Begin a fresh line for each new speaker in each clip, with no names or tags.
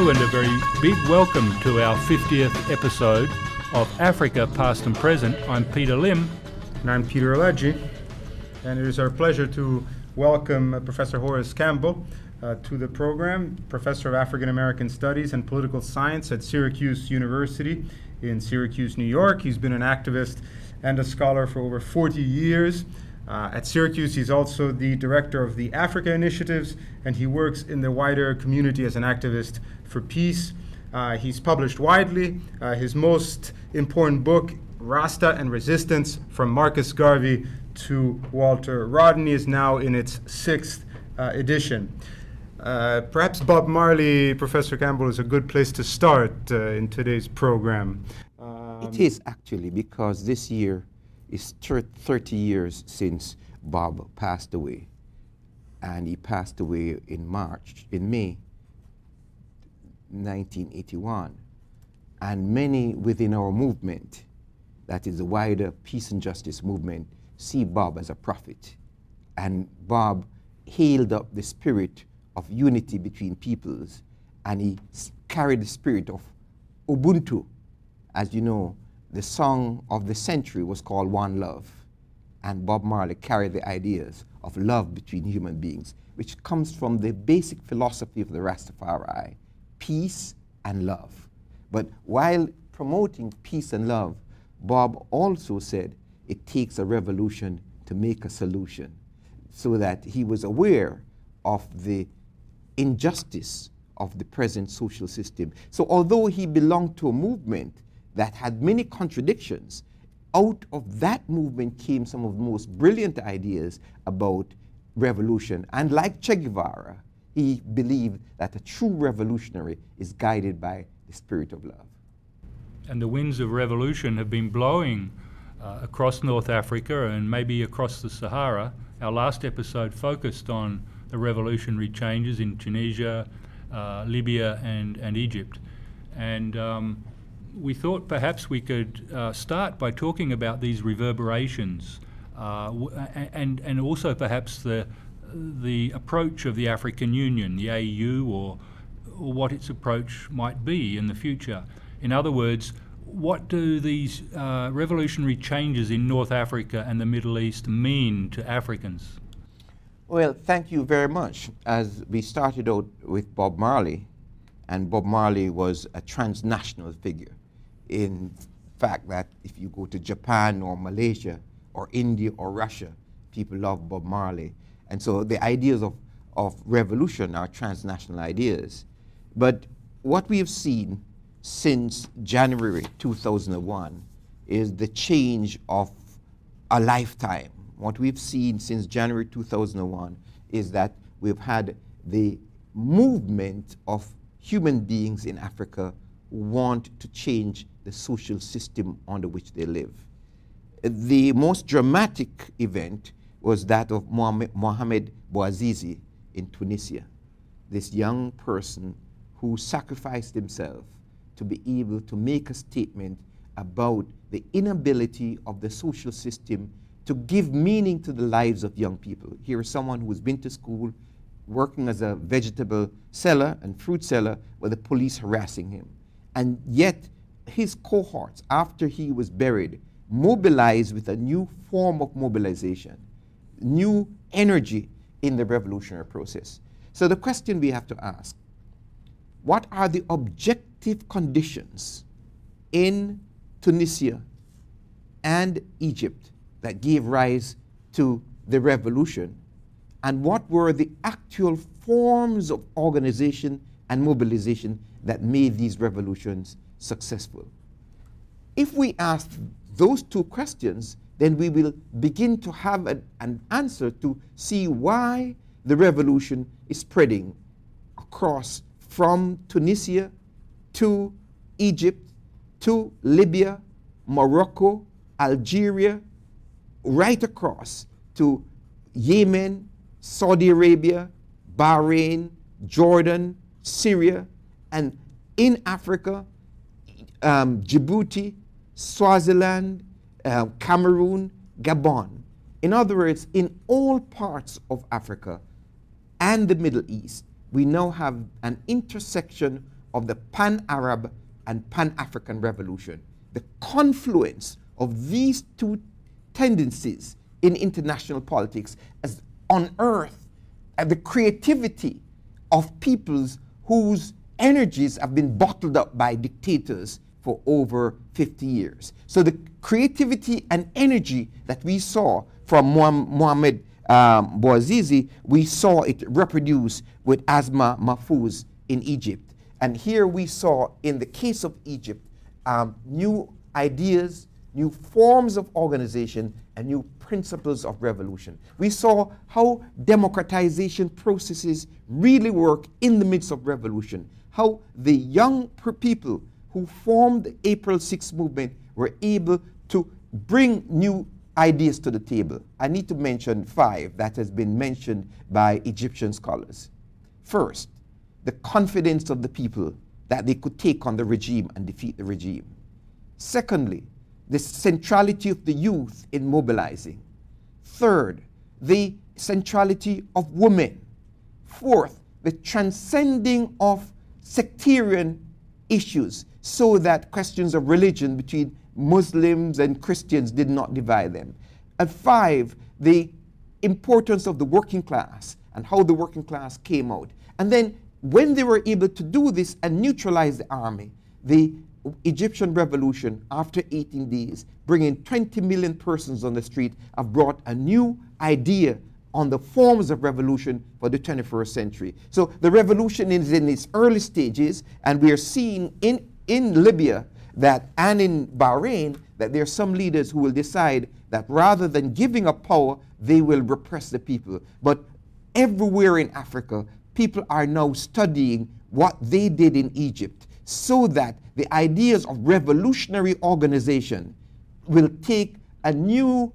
And a very big welcome to our 50th episode of Africa Past and Present. I'm Peter Limb.
And I'm Peter Alegi. And it is our pleasure to welcome uh, Professor Horace Campbell uh, to the program, Professor of African American Studies and Political Science at Syracuse University in Syracuse, New York. He's been an activist and a scholar for over 40 years. Uh, at Syracuse, he's also the director of the Africa Initiatives, and he works in the wider community as an activist for peace. Uh, he's published widely. Uh, his most important book, Rasta and Resistance, from Marcus Garvey to Walter Rodney, is now in its sixth uh, edition. Uh, perhaps Bob Marley, Professor Campbell, is a good place to start uh, in today's program.
Um, it is actually because this year it's 30 years since Bob passed away. And he passed away in March, in May 1981. And many within our movement, that is the wider peace and justice movement, see Bob as a prophet. And Bob hailed up the spirit of unity between peoples, and he carried the spirit of Ubuntu. As you know, the song of the century was called One Love. And Bob Marley carried the ideas of love between human beings, which comes from the basic philosophy of the Rastafari peace and love. But while promoting peace and love, Bob also said it takes a revolution to make a solution, so that he was aware of the injustice of the present social system. So, although he belonged to a movement that had many contradictions. Out of that movement came some of the most brilliant ideas about revolution. And like Che Guevara, he believed that a true revolutionary is guided by the spirit of love.
And the winds of revolution have been blowing uh, across North Africa and maybe across the Sahara. Our last episode focused on the revolutionary changes in Tunisia, uh, Libya, and, and Egypt. And um, we thought perhaps we could uh, start by talking about these reverberations uh, and, and also perhaps the, the approach of the African Union, the AU, or, or what its approach might be in the future. In other words, what do these uh, revolutionary changes in North Africa and the Middle East mean to Africans?
Well, thank you very much. As we started out with Bob Marley, and Bob Marley was a transnational figure in fact that if you go to Japan or Malaysia or India or Russia, people love Bob Marley. And so the ideas of, of revolution are transnational ideas. But what we have seen since January 2001 is the change of a lifetime. What we've seen since January 2001 is that we've had the movement of human beings in Africa want to change the social system under which they live. The most dramatic event was that of Mohamed Bouazizi in Tunisia, this young person who sacrificed himself to be able to make a statement about the inability of the social system to give meaning to the lives of young people. Here is someone who's been to school, working as a vegetable seller and fruit seller, with the police harassing him. And yet, his cohorts, after he was buried, mobilized with a new form of mobilization, new energy in the revolutionary process. So the question we have to ask what are the objective conditions in Tunisia and Egypt that gave rise to the revolution? And what were the actual forms of organization and mobilization that made these revolutions successful? If we ask those two questions, then we will begin to have an, an answer to see why the revolution is spreading across from Tunisia to Egypt to Libya, Morocco, Algeria, right across to Yemen, Saudi Arabia, Bahrain, Jordan, Syria, and in Africa, um, Djibouti, Swaziland, uh, Cameroon, Gabon. In other words, in all parts of Africa and the Middle East, we now have an intersection of the pan Arab and pan African revolution, the confluence of these two tendencies in international politics has unearthed the creativity of peoples whose energies have been bottled up by dictators for over 50 years. So the creativity and energy that we saw from Mohamed um, Bouazizi, we saw it reproduced with Asma Mahfouz in Egypt. And here we saw, in the case of Egypt, um, new ideas, new forms of organization, and new principles of revolution. We saw how democratization processes really work in the midst of revolution, how the young people who formed the April 6 movement were able to bring new ideas to the table. I need to mention five that has been mentioned by Egyptian scholars. First, the confidence of the people that they could take on the regime and defeat the regime. Secondly, the centrality of the youth in mobilizing. Third, the centrality of women. Fourth, the transcending of sectarian issues so that questions of religion between Muslims and Christians did not divide them. And five, the importance of the working class and how the working class came out. And then when they were able to do this and neutralize the army, the Egyptian revolution, after 18 days, bringing 20 million persons on the street, have brought a new idea on the forms of revolution for the 21st century. So the revolution is in its early stages, and we are seeing in, in Libya that and in Bahrain that there are some leaders who will decide that rather than giving up power, they will repress the people. But everywhere in Africa, people are now studying what they did in Egypt so that the ideas of revolutionary organization will take a new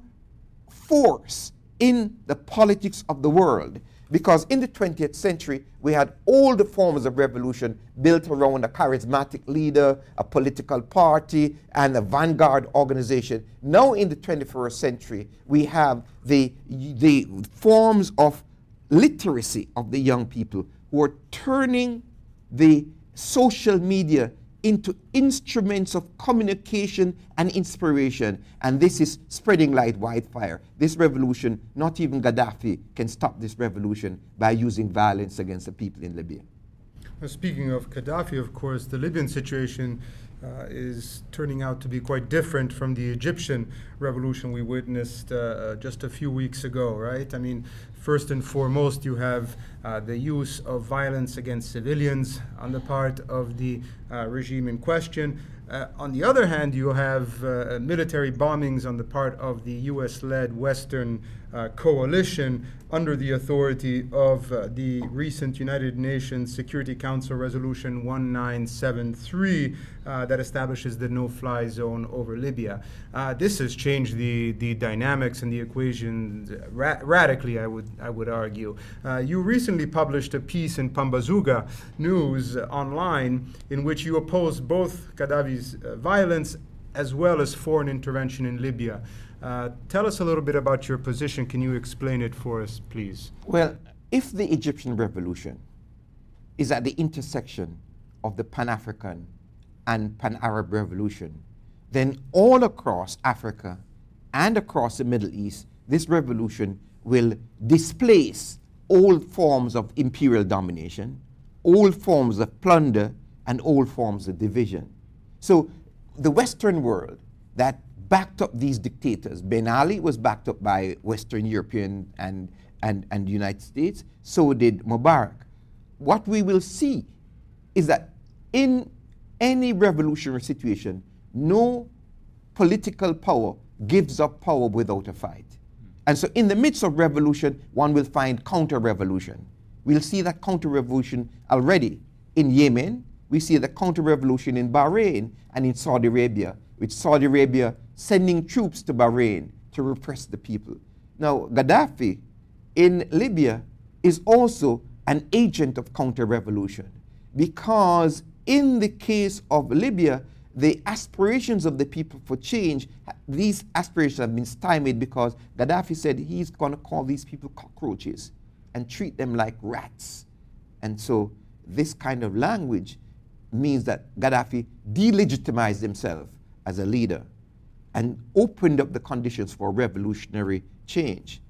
force in the politics of the world because in the 20th century, we had all the forms of revolution built around a charismatic leader, a political party, and a vanguard organization. Now, in the 21st century, we have the, the forms of literacy of the young people who are turning the social media into instruments of communication and inspiration. And this is spreading like wildfire. This revolution, not even Gaddafi can stop this revolution by using violence against the people in Libya.
Speaking of Gaddafi, of course, the Libyan situation uh, is turning out to be quite different from the Egyptian revolution we witnessed uh, uh, just a few weeks ago, right? I mean, first and foremost, you have uh, the use of violence against civilians on the part of the uh, regime in question. Uh, on the other hand, you have military bombings on the part of the US led Western uh, coalition under the authority of uh, the recent United Nations Security Council Resolution 1973 uh, that establishes the no fly zone over Libya. Uh, this has changed the, the dynamics and the equations ra- radically, I would, I would argue. you recently published a piece in Pambazuka News online in which you opposed both Gaddafi uh, violence as well as foreign intervention in Libya. Uh, tell us a little bit about your position. Can you explain it for us, please?
Well, if the Egyptian revolution is at the intersection of the Pan African and Pan Arab revolution, then all across Africa and across the Middle East, this revolution will displace old forms of imperial domination, old forms of plunder, and old forms of division. So the Western world that backed up these dictators, Ben Ali was backed up by Western European and, and, and United States, so did Mubarak. What we will see is that in any revolutionary situation, no political power gives up power without a fight. And so, in the midst of revolution, one will find counter revolution. We'll see that counter revolution already in Yemen, we see the counter revolution in Bahrain and in Saudi Arabia, with Saudi Arabia sending troops to Bahrain to repress the people. Now, Gaddafi in Libya is also an agent of counter revolution because, in the case of Libya, the aspirations of the people for change, these aspirations have been stymied because Gaddafi said he's going to call these people cockroaches and treat them like rats. And so, this kind of language means that Gaddafi delegitimized himself as a leader and opened up the conditions for revolutionary change.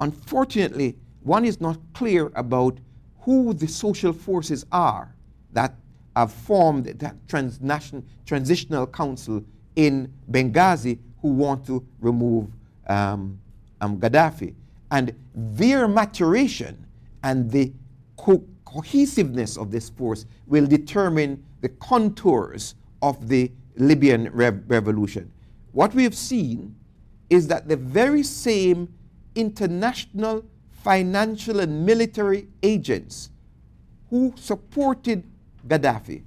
Unfortunately, one is not clear about who the social forces are that have formed that transnational, transitional council in Benghazi who want to remove um, um, Gaddafi. And their maturation and the co cohesiveness of this force will determine the contours of the Libyan rev revolution. What we have seen is that the very same international financial and military agents who supported Gaddafi,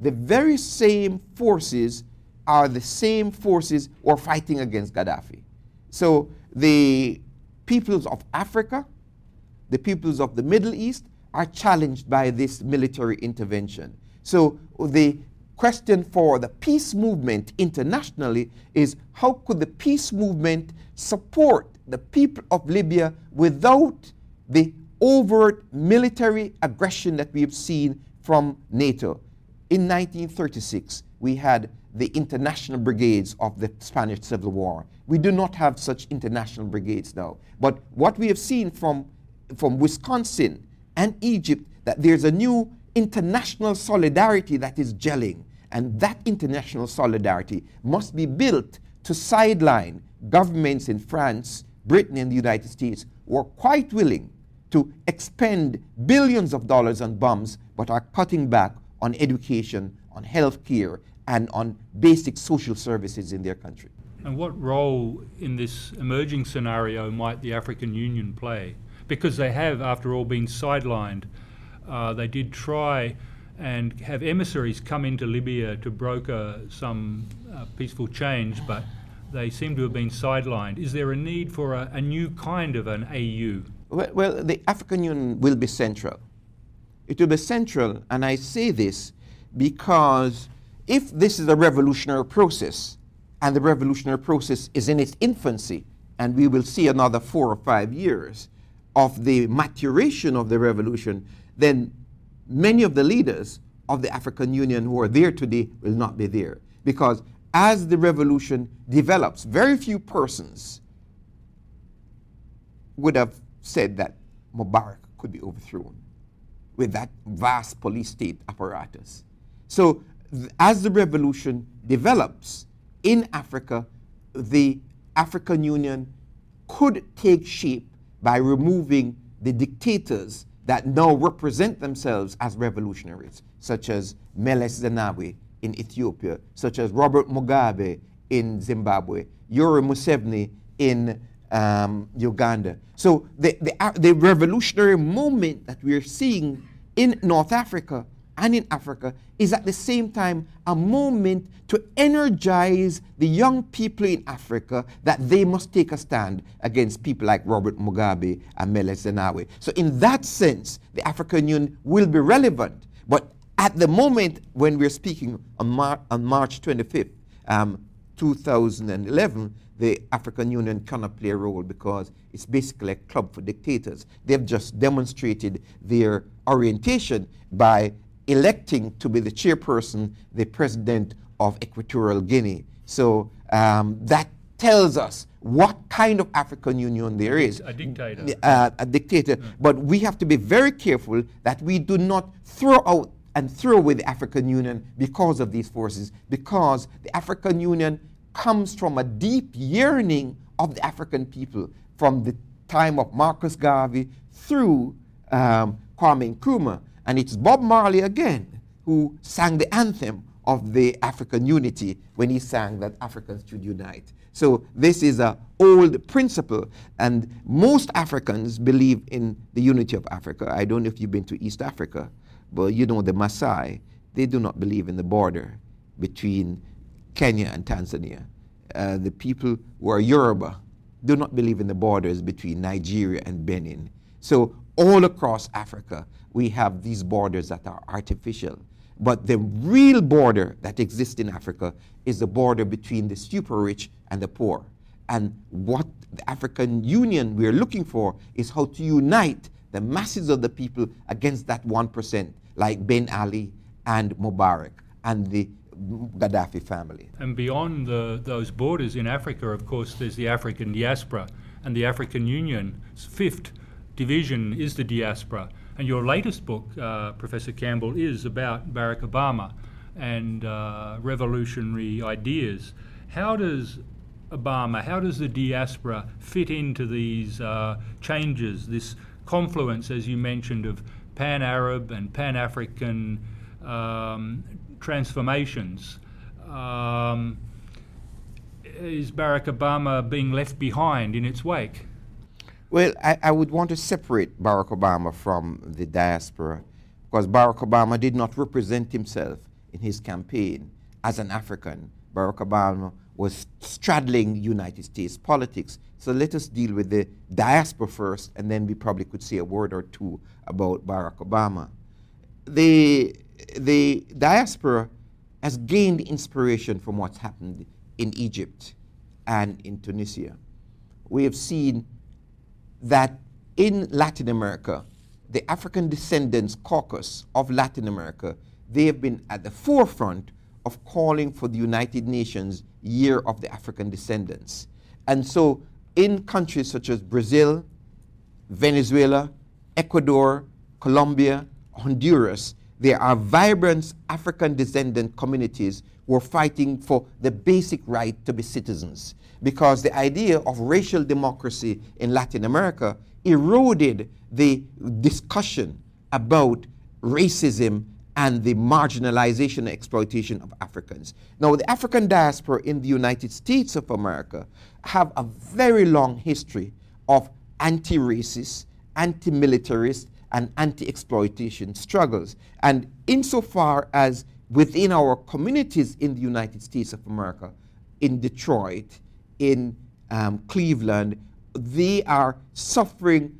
the very same forces are the same forces who are fighting against Gaddafi. So the peoples of Africa, the peoples of the Middle East are challenged by this military intervention. So the question for the peace movement internationally is how could the peace movement support the people of Libya without the overt military aggression that we have seen from NATO? In 1936, we had the international brigades of the Spanish Civil War. We do not have such international brigades now. But what we have seen from, from Wisconsin and Egypt, that there's a new international solidarity that is gelling. And that international solidarity must be built to sideline governments in France, Britain, and the United States who are quite willing to expend billions of dollars on bombs but are cutting back on education, on health care, and on basic social services in their country.
And what role in this emerging scenario might the African Union play? Because they have, after all, been sidelined. Uh, they did try and have emissaries come into Libya to broker some uh, peaceful change, but they seem to have been sidelined. Is there a need for a, a new kind of an AU?
Well, well, the African Union will be central. It will be central, and I say this because if this is a revolutionary process, and the revolutionary process is in its infancy, and we will see another four or five years of the maturation of the revolution, then many of the leaders of the African Union who are there today will not be there. Because as the revolution develops, very few persons would have said that Mubarak could be overthrown with that vast police state apparatus. So as the revolution develops in Africa, the African Union could take shape by removing the dictators that now represent themselves as revolutionaries, such as Meles Zenawi in Ethiopia, such as Robert Mugabe in Zimbabwe, Yoweri Museveni in um, Uganda. So the, the, the revolutionary moment that we're seeing in North Africa and in Africa is at the same time a moment to energize the young people in Africa that they must take a stand against people like Robert Mugabe and Meles Zenawi. So, in that sense, the African Union will be relevant. But at the moment when we're speaking on, Mar- on March 25th, um, 2011, the African Union cannot play a role because it's basically a club for dictators. They've just demonstrated their orientation by electing to be the chairperson, the president of Equatorial Guinea. So um, that tells us what kind of African Union there is.
A dictator.
Uh, a dictator. Yeah. But we have to be very careful that we do not throw out and throw away the African Union because of these forces, because the African Union comes from a deep yearning of the African people from the time of Marcus Garvey through um, Kwame Nkrumah. And it's Bob Marley again who sang the anthem of the African unity when he sang that Africans should unite. So this is an old principle, and most Africans believe in the unity of Africa. I don't know if you've been to East Africa, but you know the Maasai, they do not believe in the border between Kenya and Tanzania. Uh, the people who are Yoruba do not believe in the borders between Nigeria and Benin. So all across Africa, we have these borders that are artificial. But the real border that exists in Africa is the border between the super rich and the poor. And what the African Union we're looking for is how to unite the masses of the people against that 1%, like Ben Ali and Mubarak and the Gaddafi family.
And beyond the, those borders in Africa, of course, there's the African diaspora, and the African Union's fifth division is the diaspora. And your latest book, uh, Professor Campbell, is about Barack Obama and uh, revolutionary ideas. How does Obama, how does the diaspora fit into these uh, changes, this confluence, as you mentioned, of pan Arab and pan African um, transformations? Um, is Barack Obama being left behind in its wake?
Well, I, I, would want to separate Barack Obama from the diaspora because Barack Obama did not represent himself in his campaign as an African. Barack Obama was straddling United States politics. So let us deal with the diaspora first, and then we probably could say a word or two about Barack Obama. The, the diaspora has gained inspiration from what's happened in Egypt and in Tunisia. We have seen that in Latin America, the African Descendants Caucus of Latin America, they have been at the forefront of calling for the United Nations Year of the African Descendants. And so in countries such as Brazil, Venezuela, Ecuador, Colombia, Honduras, there are vibrant African descendant communities who are fighting for the basic right to be citizens. Because the idea of racial democracy in Latin America eroded the discussion about racism and the marginalization and exploitation of Africans. Now, the African diaspora in the United States of America have a very long history of anti-racist, anti-militarist, and anti-exploitation struggles. And insofar as within our communities in the United States of America, in Detroit, in um, Cleveland, they are suffering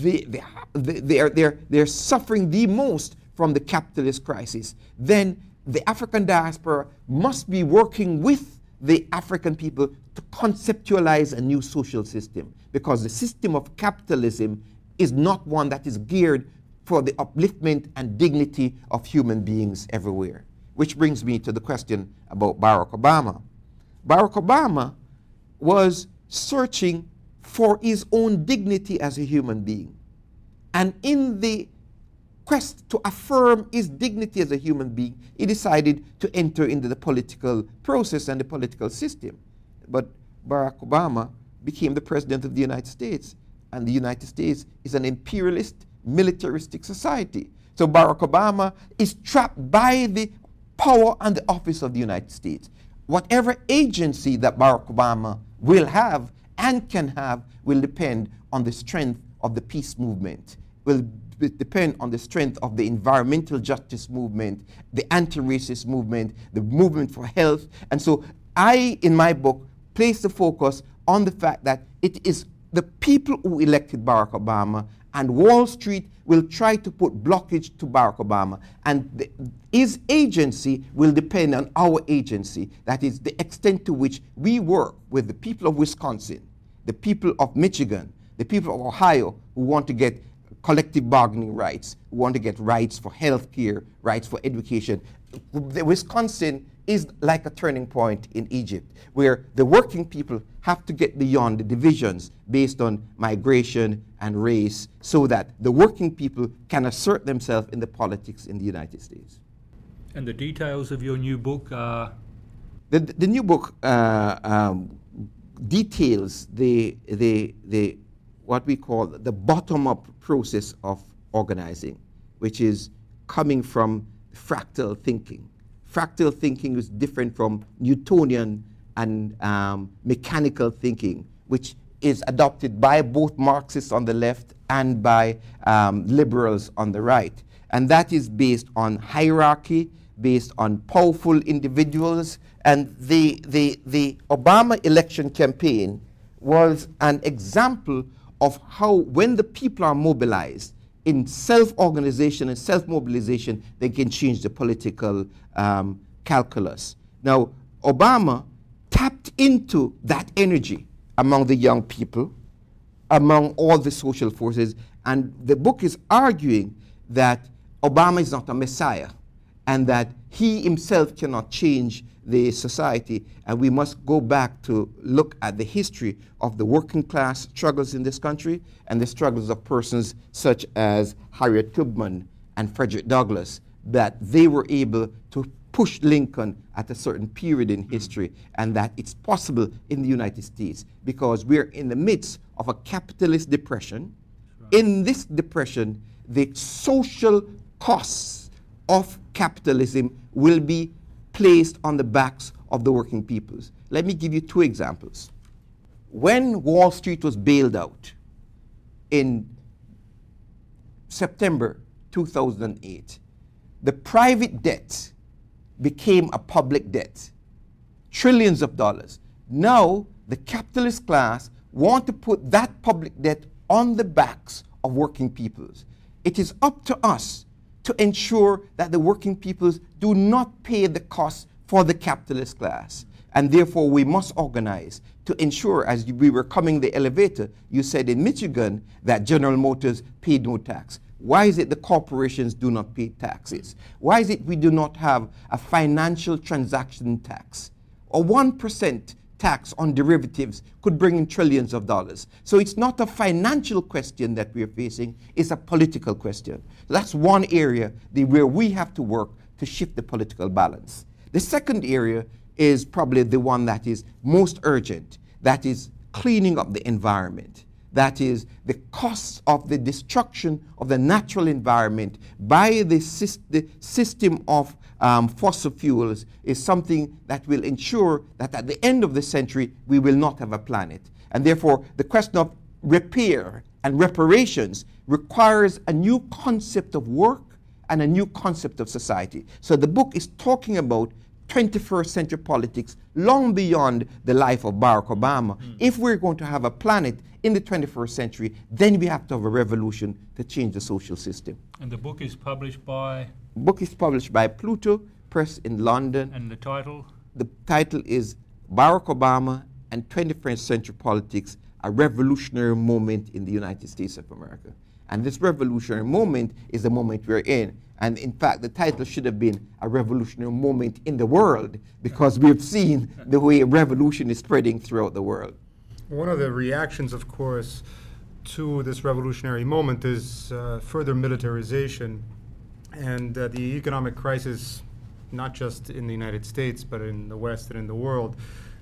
the, the, they are, they're, they're suffering the most from the capitalist crisis, then the African diaspora must be working with the African people to conceptualize a new social system because the system of capitalism is not one that is geared for the upliftment and dignity of human beings everywhere. Which brings me to the question about Barack Obama. Barack Obama was searching for his own dignity as a human being. And in the quest to affirm his dignity as a human being, he decided to enter into the political process and the political system. But Barack Obama became the president of the United States, and the United States is an imperialist, militaristic society. So Barack Obama is trapped by the power and the office of the United States. Whatever agency that Barack Obama will have and can have will depend on the strength of the peace movement, will depend on the strength of the environmental justice movement, the anti-racist movement, the movement for health. And so I, in my book, place the focus on the fact that it is the people who elected Barack Obama and Wall Street will try to put blockage to Barack Obama. And the, his agency will depend on our agency. That is the extent to which we work with the people of Wisconsin, the people of Michigan, the people of Ohio who want to get collective bargaining rights, who want to get rights for health care, rights for education. The Wisconsin is like a turning point in Egypt, where the working people have to get beyond the divisions based on migration and race so that the working people can assert themselves in the politics in the United States.
And the details of your new book are?
The, the new book uh, um, details the, the, the what we call the bottom-up process of organizing, which is coming from fractal thinking. Fractal thinking is different from Newtonian and um, mechanical thinking, which is adopted by both Marxists on the left and by um, liberals on the right. And that is based on hierarchy, based on powerful individuals. And the, the, the Obama election campaign was an example of how, when the people are mobilized in self organization and self mobilization, they can change the political um, calculus. Now, Obama tapped into that energy among the young people, among all the social forces, and the book is arguing that Obama is not a messiah. and that he himself cannot change the society. And we must go back to look at the history of the working class struggles in this country and the struggles of persons such as Harriet Tubman and Frederick Douglass, that they were able to push Lincoln at a certain period in history, and that it's possible in the United States because we're in the midst of a capitalist depression. In this depression, the social costs of capitalism will be placed on the backs of the working peoples. Let me give you two examples. When Wall Street was bailed out in September 2008, the private debt became a public debt, trillions of dollars. Now, the capitalist class want to put that public debt on the backs of working peoples. It is up to us to ensure that the working peoples do not pay the cost for the capitalist class. And therefore, we must organize to ensure, as we were coming the elevator, you said in Michigan that General Motors paid no tax. Why is it the corporations do not pay taxes? Why is it we do not have a financial transaction tax? A 1% tax on derivatives could bring in trillions of dollars. So it's not a financial question that we're facing, it's a political question. That's one area where we have to work to shift the political balance. The second area is probably the one that is most urgent, that is cleaning up the environment. That is the cost of the destruction of the natural environment by the, the system of um, fossil fuels is something that will ensure that at the end of the century we will not have a planet. And therefore, the question of repair and reparations requires a new concept of work and a new concept of society. So the book is talking about 21st century politics long beyond the life of Barack Obama. Mm. If we're going to have a planet in the 21st century, then we have to have a revolution to change the social system.
And the book is published by?
book is published by Pluto Press in London.
And the title?
The title is Barack Obama and 21st Century Politics, a Revolutionary Moment in the United States of America. And this revolutionary moment is the moment we're in. And in fact, the title should have been A Revolutionary Moment in the World because we've seen the way revolution is spreading throughout the world.
One of the reactions, of course, to this revolutionary moment is uh, further militarization and uh, the economic crisis, not just in the United States, but in the West and in the world,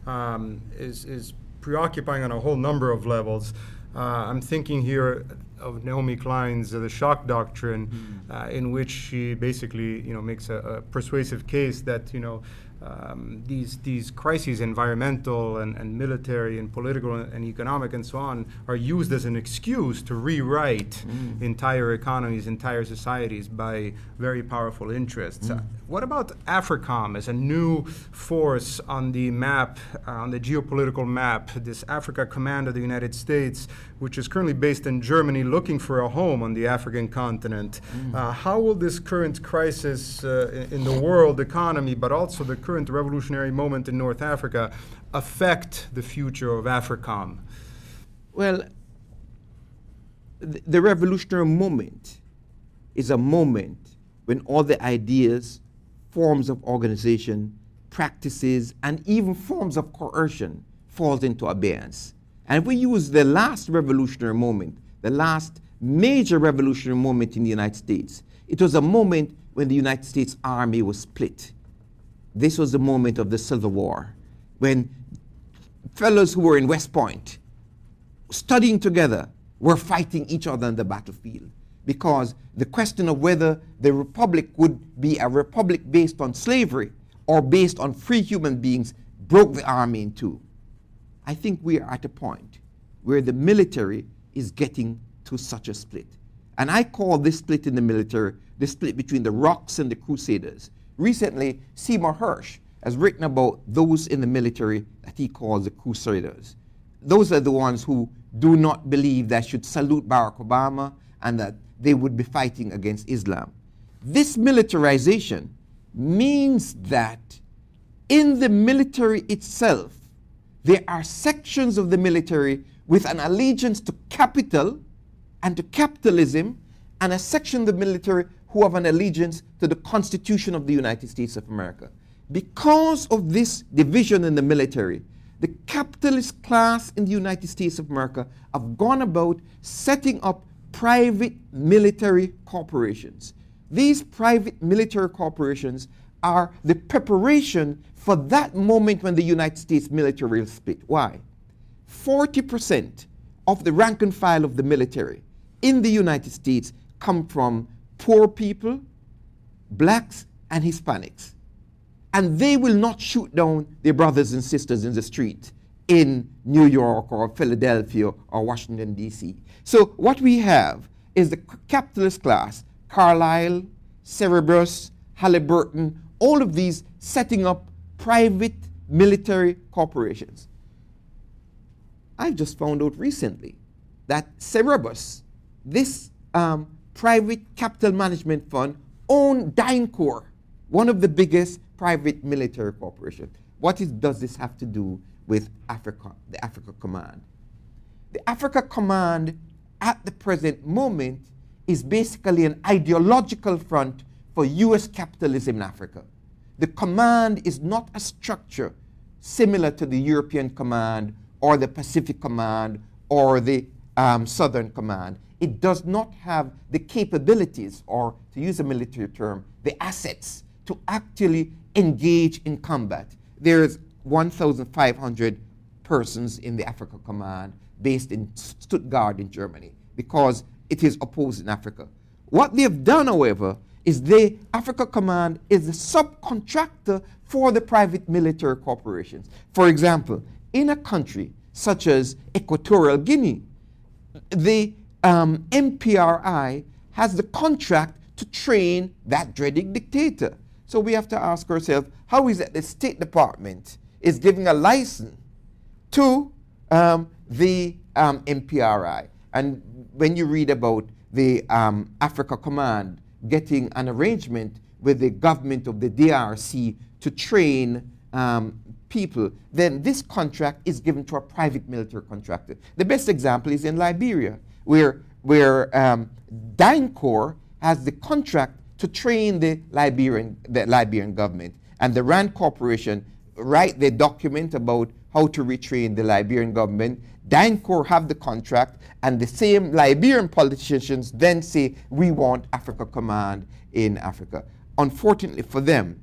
um, is, is preoccupying on a whole number of levels. Uh, I'm thinking here of Naomi Klein's uh, The Shock Doctrine, mm. in which she basically, you know, makes a, a persuasive case that, you know, um, these these crises, environmental and, and military and political and economic and so on, are used as an excuse to rewrite mm. entire economies, entire societies by very powerful interests. Mm. Uh, what about AFRICOM as a new force on the map, uh, on the geopolitical map? This Africa Command of the United States, which is currently based in Germany, looking for a home on the African continent. Mm. Uh, how will this current crisis uh, in the world economy, but also the current current revolutionary moment in North Africa affect the future of AFRICOM?
Well, the, revolutionary moment is a moment when all the ideas, forms of organization, practices, and even forms of coercion falls into abeyance. And if we use the last revolutionary moment, the last major revolutionary moment in the United States, it was a moment when the United States Army was split this was the moment of the Civil War when fellows who were in West Point studying together were fighting each other on the battlefield because the question of whether the republic would be a republic based on slavery or based on free human beings broke the army in two. I think we are at a point where the military is getting to such a split. And I call this split in the military the split between the rocks and the crusaders. Recently, Seymour Hersh has written about those in the military that he calls the crusaders. Those are the ones who do not believe that should salute Barack Obama and that they would be fighting against Islam. This militarization means that in the military itself, there are sections of the military with an allegiance to capital and to capitalism, and a section of the military who have an allegiance to the Constitution of the United States of America. Because of this division in the military, the capitalist class in the United States of America have gone about setting up private military corporations. These private military corporations are the preparation for that moment when the United States military will split. Why? 40% of the rank and file of the military in the United States come from poor people, blacks, and Hispanics and they will not shoot down their brothers and sisters in the street in New York or Philadelphia or Washington, D.C. So, what we have is the capitalist class, Carlyle, Cerberus, Halliburton, all of these setting up private military corporations. I've just found out recently that Cerberus, this um, private capital management fund, owned DynCorp, one of the biggest private military corporations. What is, does this have to do with Africa, the Africa Command? The Africa Command at the present moment is basically an ideological front for US capitalism in Africa. The command is not a structure similar to the European Command or the Pacific Command or the um, Southern Command. It does not have the capabilities, or to use a military term, the assets to actually engage in combat. There's 1,500 persons in the Africa Command based in Stuttgart in Germany because it is opposed in Africa. What they have done, however, is the Africa Command is the subcontractor for the private military corporations. For example, in a country such as Equatorial Guinea, the um, MPRI has the contract to train that dreaded dictator. So we have to ask ourselves, how is it the State Department is giving a license to um, the um, MPRI? And when you read about the um, Africa Command getting an arrangement with the government of the DRC to train um, people, then this contract is given to a private military contractor. The best example is in Liberia, where, where um, DynCorp has the contract to train the Liberian, the Liberian government. And the RAND Corporation write the document about how to retrain the Liberian government. DynCorp have the contract, and the same Liberian politicians then say, we want Africa Command in Africa. Unfortunately for them,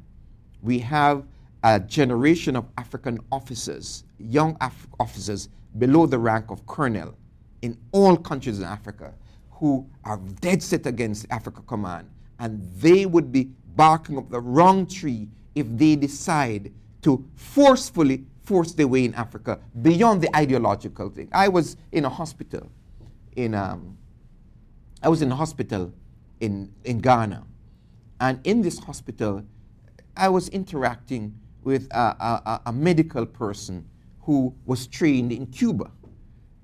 we have a generation of African officers, young Af officers below the rank of colonel in all countries in Africa who are dead set against Africa Command and they would be barking up the wrong tree if they decide to forcefully force their way in Africa beyond the ideological thing. I was in a hospital in um, I was in a hospital in, in Ghana. And in this hospital, I was interacting with a, a, a medical person who was trained in Cuba.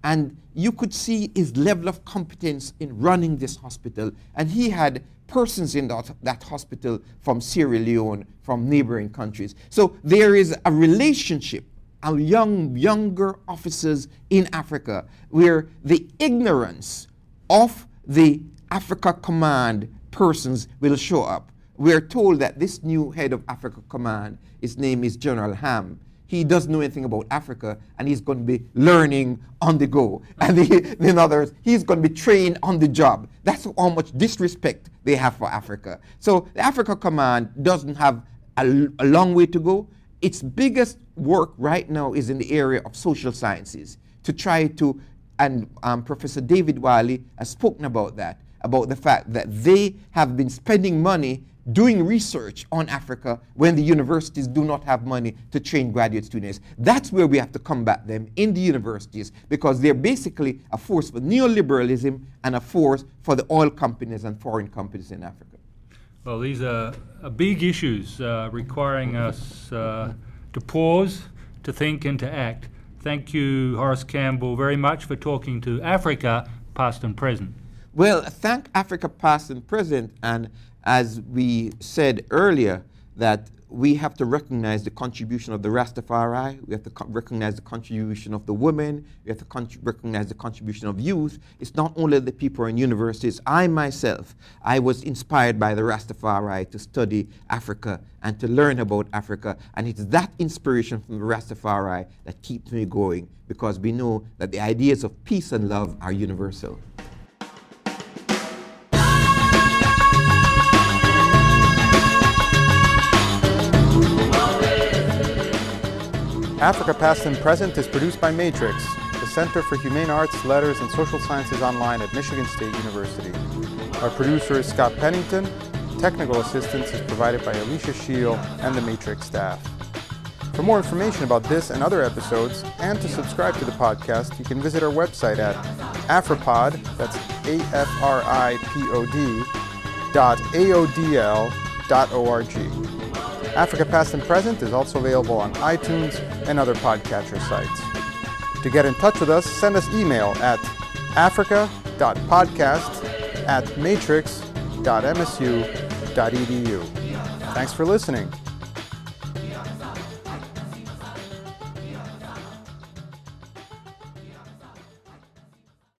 And you could see his level of competence in running this hospital. And he had persons in that, that hospital from Sierra Leone, from neighboring countries. So there is a relationship of young, younger officers in Africa where the ignorance of the Africa Command persons will show up. We're told that this new head of Africa Command, his name is General Ham, he doesn't know anything about Africa and he's going to be learning on the go. And the, in others, he's going to be trained on the job. That's how much disrespect they have for Africa. So the Africa Command doesn't have a, a long way to go. Its biggest work right now is in the area of social sciences to try to, and um, Professor David Wiley has spoken about that, about the fact that they have been spending money doing research on Africa when the universities do not have money to train graduate students. That's where we have to combat them in the universities because they're basically a force for neoliberalism and a force for the oil companies and foreign companies in Africa.
Well, these are, big issues uh, requiring us uh, to pause, to think, and to act. Thank you, Horace Campbell, very much for talking to Africa, past and present.
Well, thank Africa, past and present, and as we said earlier, that we have to recognize the contribution of the Rastafari. We have to co- recognize the contribution of the women. We have to recognize the contribution of youth. It's not only the people in universities. I myself, I was inspired by the Rastafari to study Africa and to learn about Africa. And it's that inspiration from the Rastafari that keeps me going because we know that the ideas of peace and love are universal.
Africa Past and Present is produced by Matrix, the Center for Humane Arts, Letters, and Social Sciences Online at Michigan State University. Our producer is Scott Pennington. Technical assistance is provided by Alicia Scheel and the Matrix staff. For more information about this and other episodes, and to subscribe to the podcast, you can visit our website at Afripod, that's A-F-R-I-P-O-D, dot A-O-D-L dot O-R-G. Africa Past and Present is also available on iTunes and other podcatcher sites. To get in touch with us, send us email at africa.podcast at matrix.msu.edu. Thanks for listening.